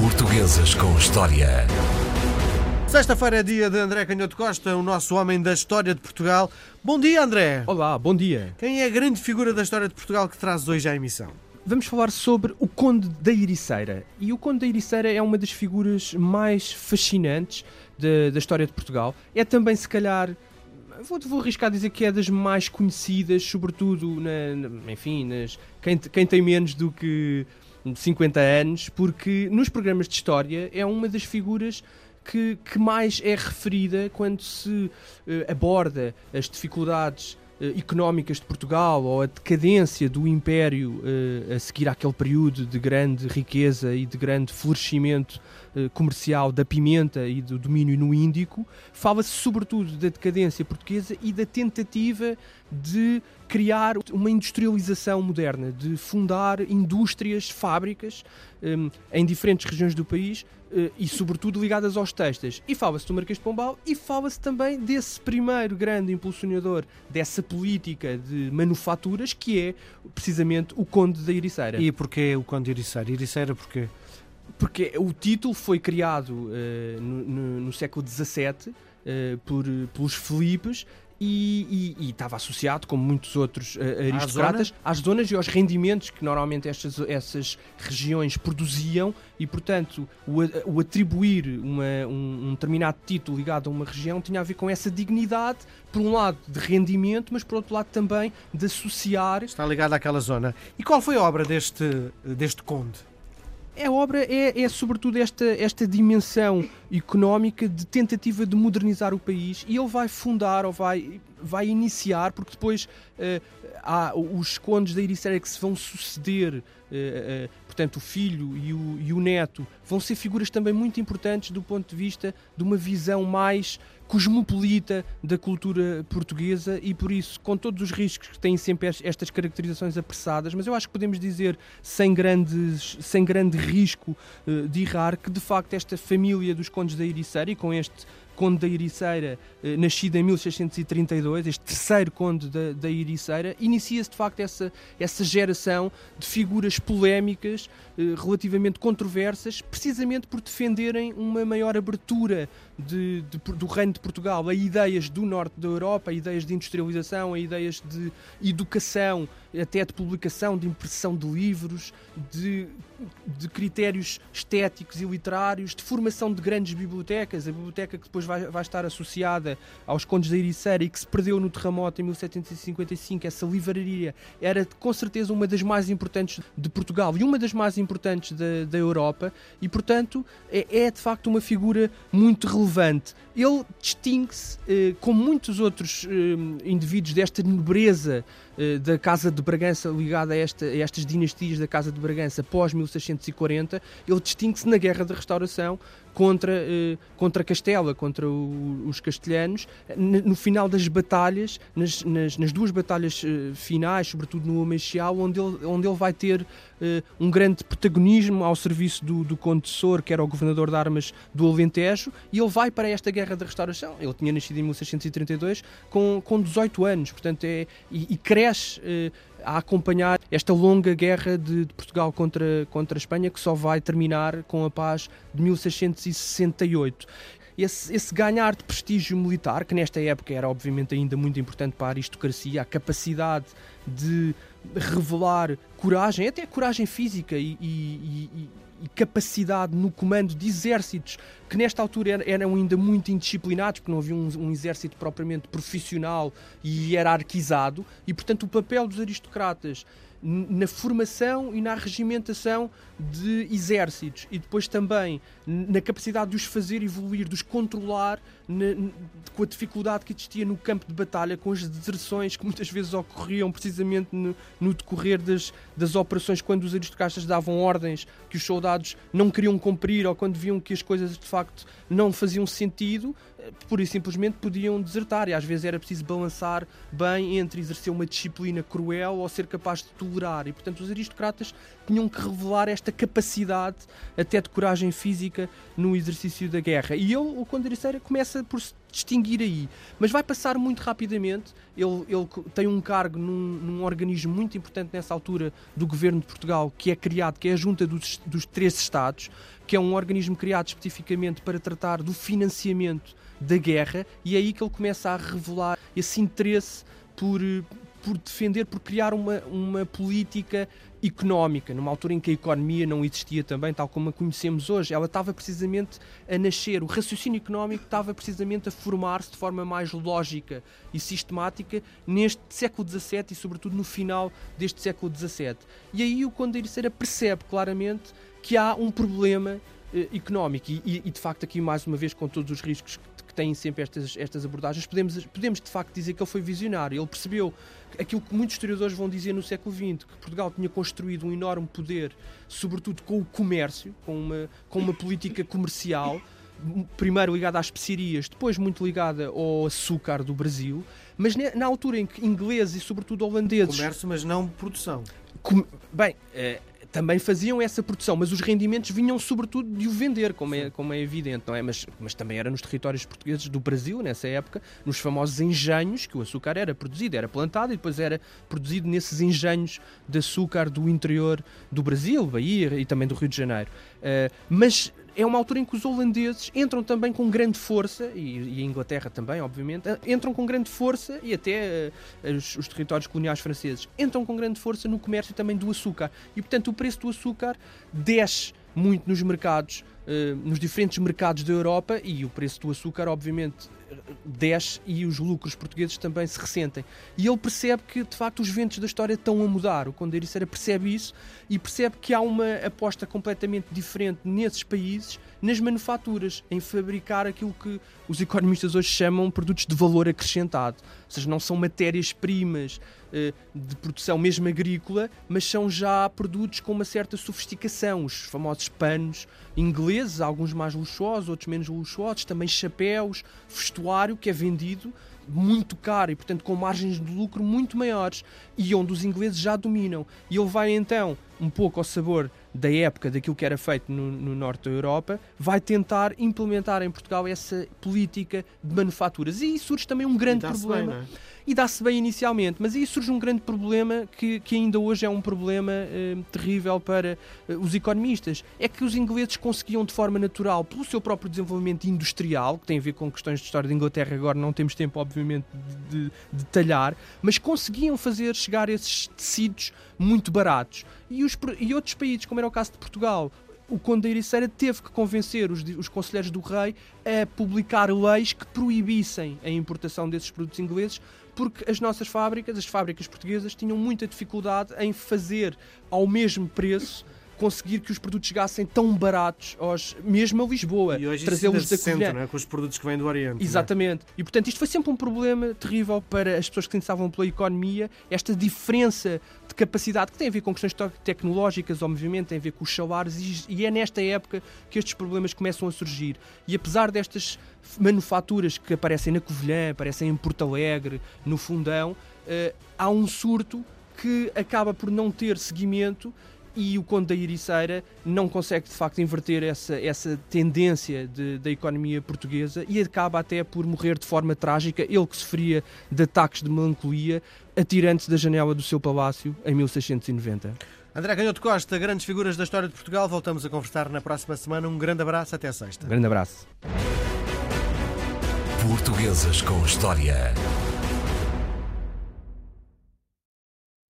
Portuguesas com História. Sexta-feira é dia de André Canhoto Costa, o nosso homem da história de Portugal. Bom dia, André! Olá, bom dia. Quem é a grande figura da história de Portugal que traz hoje à emissão? Vamos falar sobre o Conde da Ericeira. E o Conde da Ericeira é uma das figuras mais fascinantes de, da história de Portugal. É também, se calhar, vou, vou arriscar a dizer que é das mais conhecidas, sobretudo, na, na- enfim, nas, quem, quem tem menos do que 50 anos, porque nos programas de história é uma das figuras que, que mais é referida quando se eh, aborda as dificuldades eh, económicas de Portugal ou a decadência do Império eh, a seguir àquele período de grande riqueza e de grande florescimento comercial da pimenta e do domínio no Índico, fala-se sobretudo da decadência portuguesa e da tentativa de criar uma industrialização moderna, de fundar indústrias, fábricas em, em diferentes regiões do país eh, e sobretudo ligadas aos textos. E fala-se do Marquês de Pombal e fala-se também desse primeiro grande impulsionador dessa política de manufaturas que é precisamente o Conde da Ericeira. E porquê o Conde de Ericeira? Ericeira porquê? Porque o título foi criado eh, no, no- no século XVII eh, por, pelos Filipes e, e- e estava associado, como muitos outros eh, aristocratas, às zonas e aos rendimentos que normalmente estas, essas regiões produziam e, portanto, o, a- o atribuir uma- um, um determinado título ligado a uma região tinha a ver com essa dignidade, por um lado de rendimento, mas por outro lado também de associar Está ligado àquela zona. E qual foi a obra deste, deste Conde? A obra é, é sobretudo esta, esta dimensão económica de tentativa de modernizar o país e ele vai fundar ou vai, vai iniciar, porque depois eh, há os condes da Ericeira que se vão suceder, eh, eh, portanto o filho e o, e o neto vão ser figuras também muito importantes do ponto de vista de uma visão mais cosmopolita da cultura portuguesa e por isso, com todos os riscos que têm sempre es- estas caracterizações apressadas, mas eu acho que podemos dizer sem, grandes, sem grande risco de errar que de facto esta família dos condes da Ericeira e com este conde da Ericeira, eh, nascido em 1632, este terceiro conde da, da Ericeira, inicia-se de facto essa, essa geração de figuras polémicas, eh, relativamente controversas, precisamente por defenderem uma maior abertura de- de- do reino de Portugal a ideias do norte da Europa, a ideias de industrialização, a ideias de educação, até de publicação, de impressão de livros, de, de critérios estéticos e literários, de formação de grandes bibliotecas, a biblioteca que depois vai, vai estar associada aos Condes da Ericeira e que se perdeu no terremoto em 1755, essa livraria era com certeza uma das mais importantes de Portugal e uma das mais importantes da, da Europa e, portanto, é, é, de facto uma figura muito relevante. Ele distingue-se, eh, como muitos outros eh, indivíduos desta nobreza da Casa de Bragança ligada a, esta- a estas dinastias da Casa de Bragança pós 1640, ele distingue-se na Guerra da Restauração contra, eh, contra Castela, contra os castelhanos, no final das batalhas, nas, nas- nas duas batalhas eh, finais, sobretudo no Ameixial, onde ele, onde ele vai ter eh, um grande protagonismo ao serviço do, do Conde de que era o governador de armas do Alentejo, e ele vai para esta Guerra da Restauração. Ele tinha nascido em 1632 com, com 18 anos, portanto, é, e, e cresce a acompanhar esta longa guerra de, de Portugal contra, contra a Espanha, que só vai terminar com a paz de 1668. Esse, esse ganhar de prestígio militar, que nesta época era obviamente ainda muito importante para a aristocracia, a capacidade de revelar coragem, até coragem física e, e- e- e capacidade no comando de exércitos que nesta altura eram- eram ainda muito indisciplinados, porque não havia um, um exército propriamente profissional e hierarquizado, e portanto o papel dos aristocratas na formação e na regimentação de exércitos e depois também na capacidade de os fazer evoluir, de os controlar na- n- com a dificuldade que existia no campo de batalha, com as deserções que muitas vezes ocorriam precisamente no, no decorrer das, das operações, quando os aristocratas davam ordens que os soldados não queriam cumprir ou quando viam que as coisas de facto não faziam sentido, pura e simplesmente podiam desertar. E às vezes era preciso balançar bem entre exercer uma disciplina cruel ou ser capaz de tolerar. E portanto os aristocratas tinham que revelar esta capacidade até de coragem física no exercício da guerra. E ele, o Conde de Ericeira, começa por se distinguir aí. Mas vai passar muito rapidamente. Ele, ele tem um cargo num, num, organismo muito importante nessa altura do governo de Portugal, que é criado, que é a Junta dos, dos Três Estados, que é um organismo criado especificamente para tratar do financiamento da guerra, e é aí que ele começa a revelar esse interesse por, por defender, por criar uma, uma política económica, numa altura em que a economia não existia também, tal como a conhecemos hoje. Ela estava precisamente a nascer, o raciocínio económico estava precisamente a formar-se de forma mais lógica e sistemática neste século XVII e, sobretudo, no final deste século XVII. E aí o Conde Ericeira percebe claramente que há um problema eh, económico e, e, de facto, aqui mais uma vez, com todos os riscos que têm sempre estas, estas abordagens, podemos, podemos de facto dizer que ele foi visionário. Ele percebeu aquilo que muitos historiadores vão dizer no século XX, que Portugal tinha construído um enorme poder, sobretudo com o comércio, com uma, com uma política comercial, primeiro ligada às especiarias, depois muito ligada ao açúcar do Brasil, mas na altura em que ingleses e sobretudo holandeses... Comércio, mas não produção. Com, bem... Eh, também faziam essa produção, mas os rendimentos vinham sobretudo de o vender, como é, como é evidente, não é? Mas, mas também era nos territórios portugueses do Brasil, nessa época, nos famosos engenhos, que o açúcar era produzido, era plantado e depois era produzido nesses engenhos de açúcar do interior do Brasil, Bahia e também do Rio de Janeiro. Uh, mas é uma altura em que os holandeses entram também com grande força, e, e a Inglaterra também, obviamente, eh, entram com grande força, e até uh, os, os, territórios coloniais franceses, entram com grande força no comércio também do açúcar. E, portanto, o preço do açúcar desce muito nos mercados, uh, nos diferentes mercados da Europa, e o preço do açúcar, obviamente, desce e os lucros portugueses também se ressentem. E ele percebe que, de facto, os ventos da história estão a mudar. O Conde Ericeira percebe isso e percebe que há uma aposta completamente diferente nesses países, nas manufaturas, em fabricar aquilo que os economistas hoje chamam produtos de valor acrescentado. Ou seja, não são matérias-primas eh, de produção mesmo agrícola, mas são já produtos com uma certa sofisticação. Os famosos panos ingleses, alguns mais luxuosos, outros menos luxuosos, também chapéus, vestuário que é vendido muito caro e, portanto, com margens de lucro muito maiores e onde os ingleses já dominam. E ele vai então, um pouco ao sabor da época daquilo que era feito no, no, norte da Europa, vai tentar implementar em Portugal essa política de manufaturas. E aí surge também um grande problema. Bem? E dá-se bem inicialmente, mas aí surge um grande problema que, que ainda hoje é um problema eh, terrível para eh, os economistas. É que os ingleses conseguiam de forma natural, pelo seu próprio desenvolvimento industrial, que tem a ver com questões de história da Inglaterra, agora não temos tempo, obviamente, de, de detalhar, mas conseguiam fazer chegar esses tecidos muito baratos. E, os, e outros países, como era o caso de Portugal, o Conde da Ericeira teve que convencer os, os conselheiros do rei a publicar leis que proibissem a importação desses produtos ingleses, porque as nossas fábricas, as fábricas portuguesas, tinham muita dificuldade em fazer ao mesmo preço conseguir que os produtos chegassem tão baratos aos, mesmo a Lisboa, trazê-los da Covilhã. Não é? Com os produtos que vêm do Oriente. É? Exatamente. E portanto isto foi sempre um problema terrível para as pessoas que se interessavam pela economia, esta diferença de capacidade que tem a ver com questões tecnológicas, obviamente, tem a ver com os salários, e é nesta época que estes problemas começam a surgir. E apesar destas manufaturas que aparecem na Covilhã, aparecem em Porto Alegre, no Fundão, uh, há um surto que acaba por não ter seguimento e o Conde da Iriceira não consegue de facto inverter essa, essa tendência de, da economia portuguesa e acaba até por morrer de forma trágica, ele que sofria de ataques de melancolia, atirando-se da janela do seu palácio em 1690. André Canhoto Costa, grandes figuras da história de Portugal, voltamos a conversar na próxima semana. Um grande abraço, até sexta. Um grande abraço. Portuguesas com História.